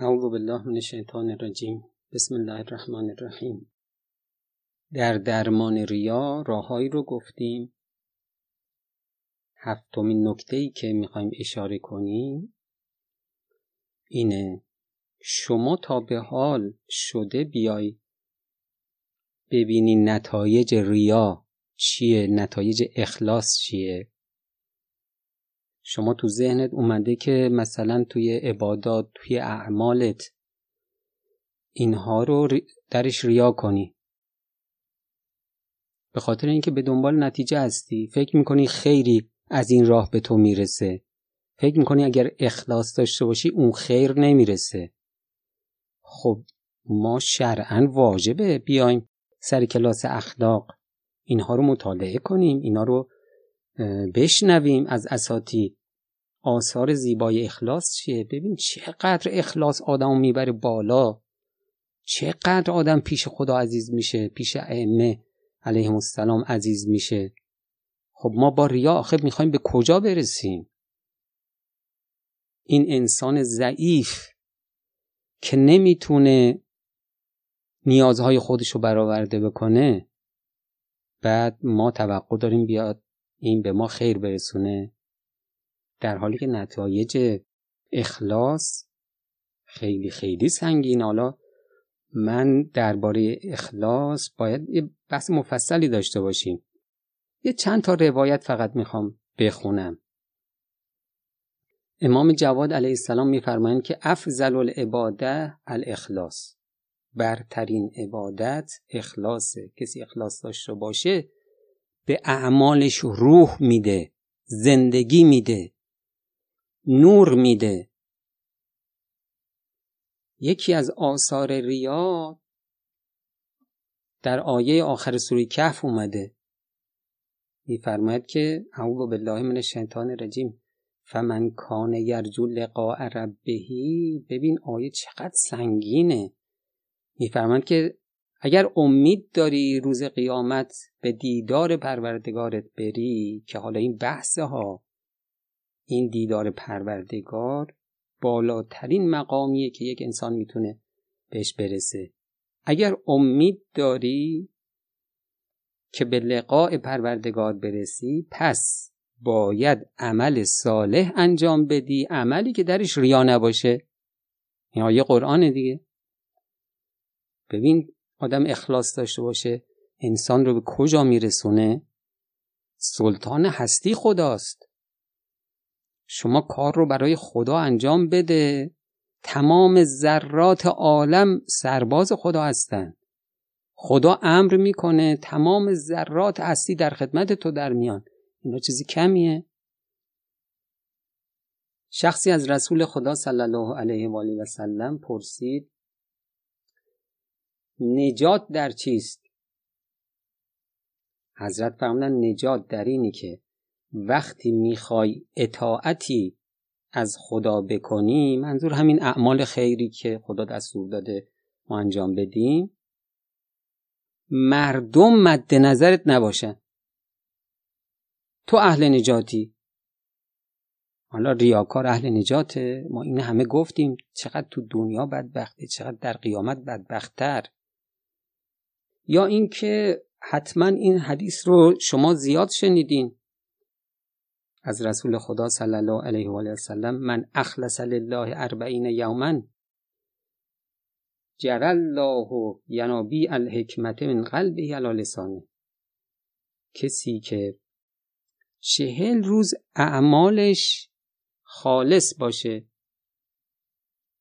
اعوذ بالله من الشیطان الرجیم. بسم الله الرحمن الرحیم. در درمان ریا راههایی رو گفتیم. هفتمین نکته ای که می‌خوایم اشاره کنیم اینه شما تا به حال شده بیای ببینی نتایج ریا چیه نتایج اخلاص چیه؟ شما تو ذهنت اومده که مثلا توی عبادات توی اعمالت اینها رو درش ریا کنی. به خاطر اینکه به دنبال نتیجه هستی فکر می‌کنی خیری از این راه به تو می‌رسه. فکر می‌کنی اگر اخلاص داشته باشی اون خیر نمی‌رسه. خب ما شرعا واجبه. بیایم سر کلاس اخلاق. اینها رو مطالعه کنیم. اینا رو بشنویم از اساتید. آثار زیبای اخلاص چیه؟ ببین چقدر اخلاص آدم می‌بره بالا. چقدر آدم پیش خدا عزیز میشه پیش ائمه علیهم السلام عزیز میشه. خب ما با ریا آخر می‌خوایم به کجا برسیم؟ این انسان ضعیف که نمی‌تونه نیازهای خودش رو برآورده بکنه بعد ما توقع داریم بیاد این به ما خیر برسونه. در حالی که نتایج اخلاص خیلی خیلی سنگین حالا من درباره اخلاص باید یه بحث مفصلی داشته باشیم. یه چند تا روایت فقط می‌خوام بخونم. امام جواد علیه السلام میفرمایند که افضل العباده الاخلاص. برترین عبادت اخلاصه. کسی اخلاص داشته باشه به اعمالش روح میده زندگی میده. نور میده. یکی از آثار ریا در آیه آخر سوره کهف اومده. میفرماید که اعوذ بالله من الشیطان الرجیم. فمن کان یرجو لقاء ربهی ببین آیه چقدر سنگینه. میفرماید که اگر امید داری روز قیامت به دیدار پروردگارت بری که حالا این بحث ها این دیدار پروردگار بالاترین مقامیه که یک انسان می‌تونه بهش برسه. اگر امید داری که به لقاء پروردگار برسی پس باید عمل صالح انجام بدی. عملی که درش ریا نباشه. این آیه قرآن دیگه. ببین آدم اخلاص داشته باشه. انسان رو به کجا میرسونه؟ سلطان هستی خداست. شما کار رو برای خدا انجام بده. تمام ذرات عالم سرباز خدا هستن. خدا امر می‌کنه تمام ذرات هستی در خدمت تو در میان. اینا چیزی کمیه؟ شخصی از رسول خدا صلی الله علیه و آله و سلم پرسید نجات در چیست؟ حضرت فرمودن نجات در اینی که وقتی می‌خوای اطاعتی از خدا بکنی منظور همین اعمال خیری که خدا دستور داده ما انجام بدیم مردم مد نظرت نباشن. تو اهل نجاتی. حالا ریاکار اهل نجاته. ما این همه گفتیم چقدر تو دنیا بدبخته چقدر در قیامت بدبختتر. یا اینکه حتما این حدیث رو شما زیاد شنیدین. از رسول خدا صلی الله علیه و آله وسلم من اخلص لله اربعین یوما. جر الله ینابی الحکمت من قلبه علی لسانه. کسی که چهل روز اعمالش خالص باشه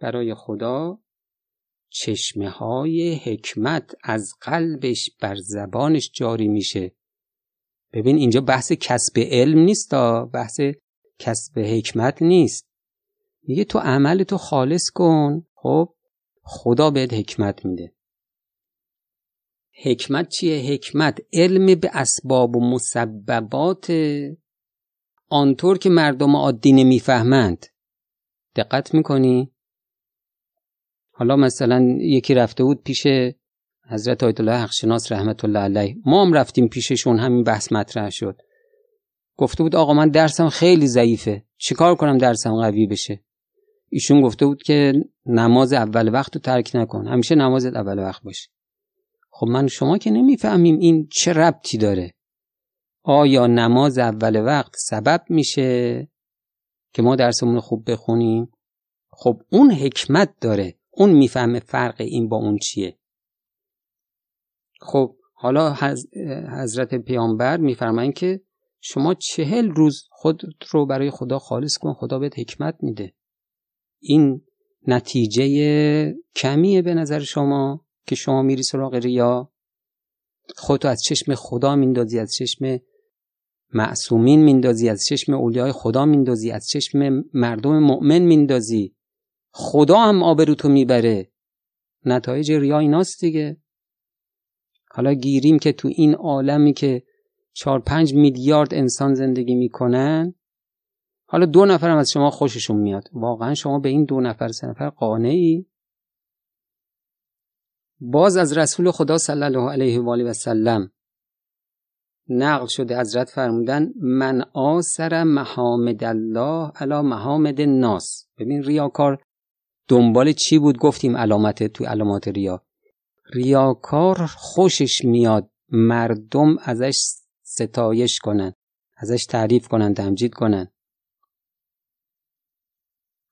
برای خدا چشمه های حکمت از قلبش بر زبانش جاری میشه. ببین اینجا بحث کسب علم نیست تا بحث کسب حکمت نیست. میگه تو عمل تو خالص کن. خب خدا بهت حکمت میده. حکمت چیه؟ حکمت علم به اسباب و مسببات آنطور که مردم عادی نمی‌فهمند. دقت می‌کنی؟ حالا مثلا یکی رفته بود پیش حضرت آیت الله حقشناس رحمت الله علیه. ما هم رفتیم پیششون همین بحث مطرح شد. گفته بود آقا من درسم خیلی ضعیفه. چیکار کنم درسم قوی بشه؟ ایشون گفته بود که نماز اول وقت رو ترک نکن. همیشه نماز اول وقت باشه. خب من شما که نمی‌فهمیم این چه ربطی داره. آیا نماز اول وقت سبب میشه که ما درسمون خوب بخونیم؟ خب اون حکمت داره. اون می‌فهمه فرق این با اون چیه. خب حالا حضرت پیامبر میفرمایند که شما چهل روز خود رو برای خدا خالص کن خدا بهت حکمت میده. این نتیجه کمیه به نظر شما که شما میری سراغ ریا؟ خودتو از چشم خدا میندازی از چشم معصومین میندازی از چشم اولیای خدا میندازی از چشم مردم مؤمن میندازی. خدا هم آبروتو می‌بره. نتایج ریا ایناست دیگه. حالا گیریم که تو این عالمی که چهار پنج میلیارد انسان زندگی می‌کنن حالا دو نفر هم از شما خوششون میاد. واقعا شما به این دو نفر سه نفر قانعی. باز از رسول خدا صلی الله علیه و آله و سلم نقل شده حضرت فرمودن من آسر محامد الله علی محامد ناس ببین ریاکار دنبال چی بود؟ گفتیم علامت تو علامات ریا. ریاکار خوشش میاد. مردم ازش ستایش کنن ازش تعریف کنن تمجید کنن.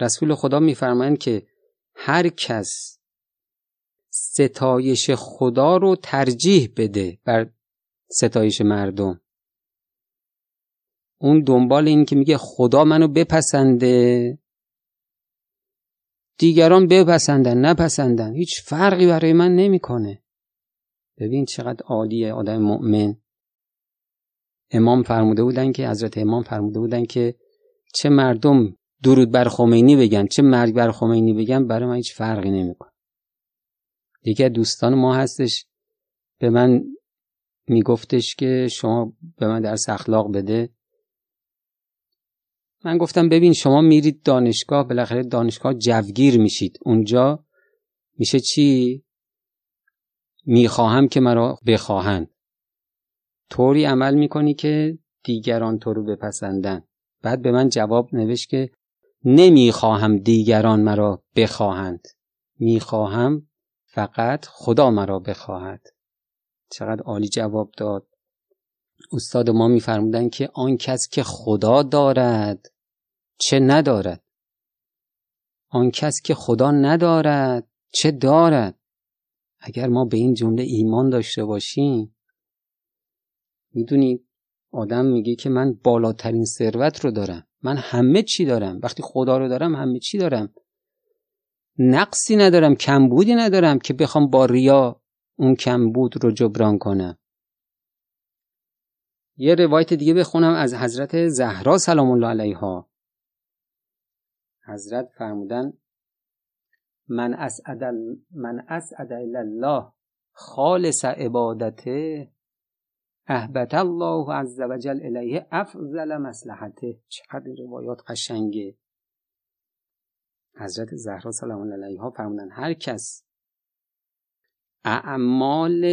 رسول خدا میفرمایند که هر کس ستایش خدا رو ترجیح بده بر ستایش مردم. اون دنبال این که میگه خدا منو بپسنده. دیگران بپسندن نپسندن. هیچ فرقی برای من نمی‌کنه. ببین چقدر عالیه آدم مؤمن. امام فرموده بودن که حضرت امام فرموده بودن که چه مردم درود بر خمینی بگن چه مرگ بر خمینی بگن برای من هیچ فرقی نمی‌کنه. یکی از دوستان ما هستش به من میگفتش که شما به من درس اخلاق بده. من گفتم ببین شما میرید دانشگاه بالاخره دانشگاه جوگیر میشید. اونجا میشه چی؟ می‌خواهم که مرا بخواهند. طوری عمل می‌کنی که دیگران تو رو بپسندن. بعد به من جواب نوشت که نمی‌خواهم دیگران مرا بخواهند. می‌خواهم فقط خدا مرا بخواهد. چقدر عالی جواب داد. استاد ما میفرمودن که آن کس که خدا دارد چه ندارد. آن کس که خدا ندارد چه دارد. اگر ما به این جمله ایمان داشته باشیم می‌دونید آدم میگه که من بالاترین ثروت رو دارم. من همه چی دارم. وقتی خدا رو دارم همه چی دارم. نقصی ندارم کمبودی ندارم که بخوام با ریا اون کمبود رو جبران کنم. یه روایت دیگه بخونم از حضرت زهرا سلام الله علیها. حضرت فرمودن من اسعد من اسعد الله خالص عبادته احبت الله عز وجل الیه افضل مصلحته چقدر روایات قشنگه. حضرت زهرا سلام الله علیها فرمودن هر کس اعمال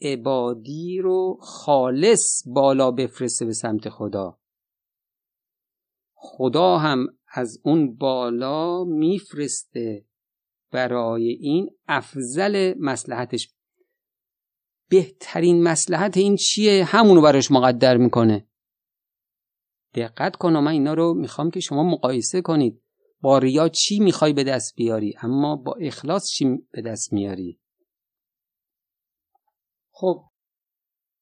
عبادی رو خالص بالا بفرسته به سمت خدا. خدا هم از اون بالا میفرسته برای این افضل مسلحتش. بهترین مسلحت این چیه؟ همونو براش مقدر می‌کنه. دقت کن من اینا رو می‌خوام که شما مقایسه کنید. با ریا چی می‌خوای به دست بیاری؟ اما با اخلاص چی به دست میاری؟ خب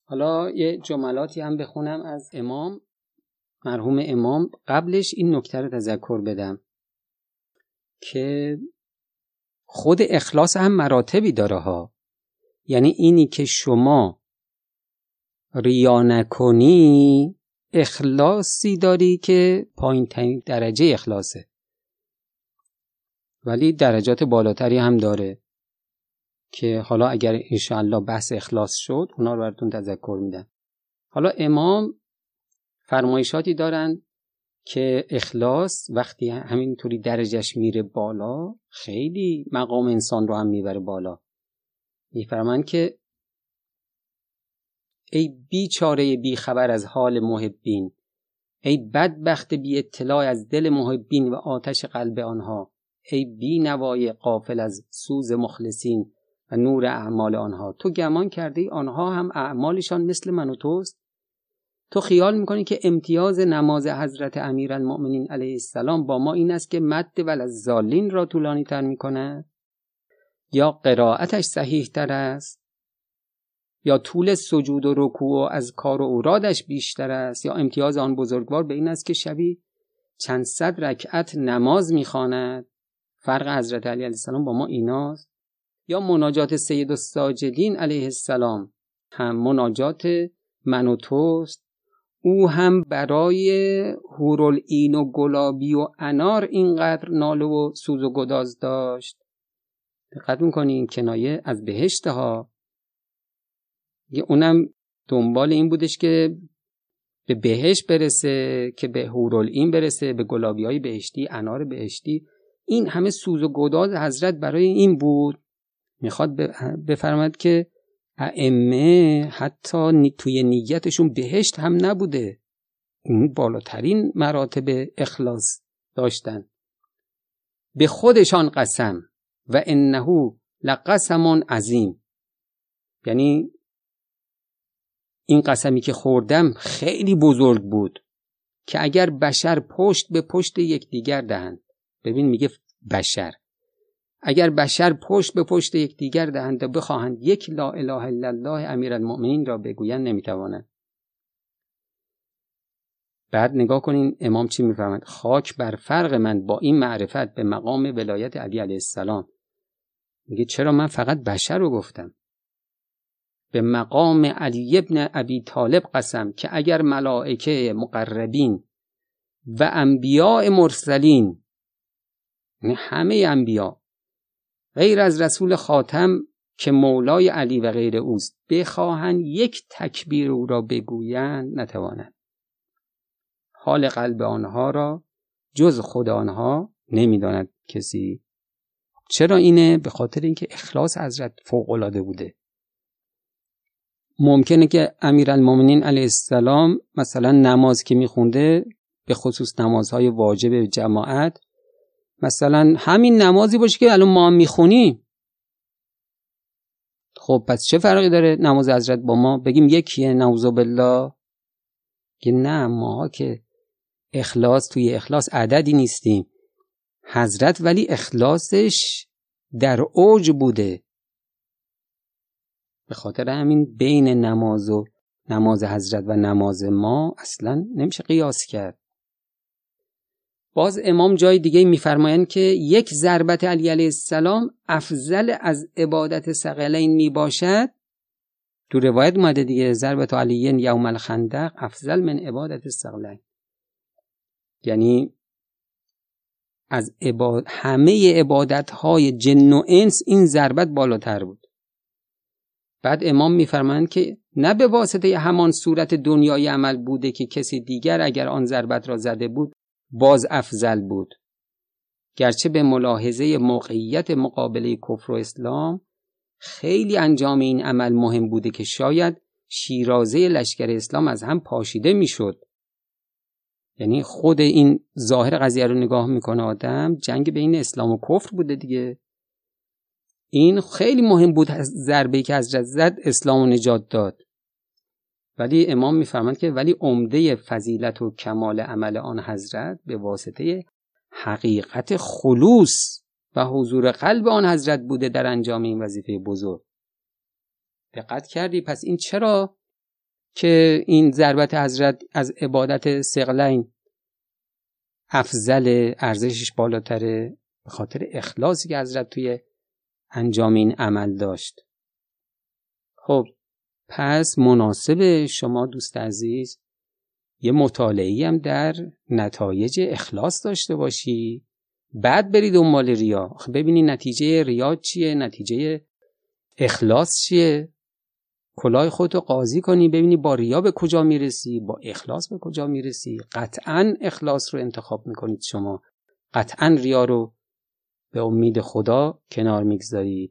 حالا یه جملاتی هم بخونم از امام. مرحوم امام قبلش این نکته رو تذکر بدم که خود اخلاص هم مراتبی داره ها. یعنی اینی که شما ریا نکنی اخلاصی داری که پایین درجه اخلاصه. ولی درجات بالاتری هم داره. که حالا اگر انشاءالله بحث اخلاص شد اونا رو براتون تذکر میدم. حالا امام فرمایشاتی دارن که اخلاص وقتی همینطوری درجهش میره بالا خیلی مقام انسان رو هم می‌بره بالا. میفرمند که ای بیچاره بی خبر از حال محبین ای بدبخت بی اطلاع از دل محبین و آتش قلب آنها ای بی نوای قافل از سوز مخلصین و نور اعمال آنها. تو گمان کرده ای آنها هم اعمالشان مثل من و توست؟ تو خیال می‌کنی که امتیاز نماز حضرت امیر المؤمنین علیه السلام با ما این است که مد ولزالین را طولانی تر می‌کنه؟ یا قرائتش صحیح تر است؟ یا طول سجود و رکوع از کار و اورادش بیشتر است؟ یا امتیاز آن بزرگوار به این است که شبی چند صد رکعت نماز می‌خواند؟ فرق حضرت علی علیه السلام با ما ایناست؟ یا مناجات سید الساجدین علیه السلام؟ هم مناجات من و توست او هم برای این و گلابی و انار اینقدر ناله و سوز و گداز داشت. دقت می‌کنی این کنایه از بهشت ها. اونم دنبال این بودش که به بهشت برسه که به این برسه به گلابی های بهشتی انار بهشتی. این همه سوز و گداز حضرت برای این بود. می‌خواد بفرماد که ائمه حتی توی نیتشون بهشت هم نبوده. این بالاترین مراتب اخلاص داشتن. به خودشان قسم و انه لقسم عظیم. یعنی این قسمی که خوردم خیلی بزرگ بود که اگر بشر پشت به پشت یکدیگر دهند. ببین میگه بشر. اگر بشر پشت به پشت یکدیگر دهند و بخواهند یک لا اله الا الله امیرالمؤمنین را بگویند نمی‌توانند. بعد نگاه کنین امام چی می‌فهمد خاک بر فرق من با این معرفت به مقام ولایت علی علیه السلام. میگه چرا من فقط بشر رو گفتم؟ به مقام علی ابن ابی طالب قسم که اگر ملائکه مقربین و انبیاء مرسلین یعنی همه انبیا غیر از رسول خاتم که مولای علی و غیر اوست بخواهند یک تکبیر او را بگویند نتوانند. حال قلب آنها را جز خود آنها نمی‌داند کسی. چرا اینه؟ به خاطر اینکه اخلاص حضرت فوق العاده بوده. ممکنه که امیرالمومنین علیه السلام مثلا نماز که میخونده به خصوص نمازهای واجب جماعت مثلا همین نمازی باشه که الان ما هم می‌خونیم. خب پس چه فرقی داره نماز حضرت با ما؟ بگیم یکیه نعوذ بالله که نه ماها که اخلاص توی اخلاص عددی نیستیم. حضرت ولی اخلاصش در اوج بوده. به خاطر همین بین نماز و نماز حضرت و نماز ما اصلا نمیشه قیاس کرد. باز امام جای دیگه میفرمایند که یک ضربت علی علیه السلام افضل از عبادت سقلین می باشد تو روایت اومده دیگه ضربت علی یوم الخندق افضل من عبادت سقلین یعنی از عباد... همه عبادت های جن و انس این ضربت بالاتر بود. بعد امام میفرمایند که نه به واسطه همان صورت دنیای عمل بوده که کسی دیگر اگر آن ضربت را زده بود باز افضل بود. گرچه به ملاحظه موقعیت مقابله کفر و اسلام خیلی انجام این عمل مهم بوده که شاید شیرازه لشکر اسلام از هم پاشیده می‌شد. یعنی خود این ظاهر قضیه رو نگاه می‌کنه آدم جنگ بین اسلام و کفر بوده دیگه. این خیلی مهم بود ضربه که از زد اسلام و نجات داد. ولی امام میفرماند که ولی عمده فضیلت و کمال عمل آن حضرت به واسطه حقیقت خلوص و حضور قلب آن حضرت بوده در انجام این وظیفه بزرگ. دقت کردی؟ پس این چرا که این ضربت حضرت از عبادت سقلین افضل ارزشش بالاتره به خاطر اخلاصی که حضرت توی انجام این عمل داشت؟ خب پس مناسب شما دوست عزیز یه مطالعه هم در نتایج اخلاص داشته باشی. بعد بری دنبال ریا. ببینی نتیجه ریا چیه نتیجه اخلاص چیه. کلاه خودتو قاضی کنی ببینی با ریا به کجا می‌رسی با اخلاص به کجا می‌رسی. قطعا اخلاص رو انتخاب می‌کنید شما. قطعا ریا رو به امید خدا کنار می‌گذارید.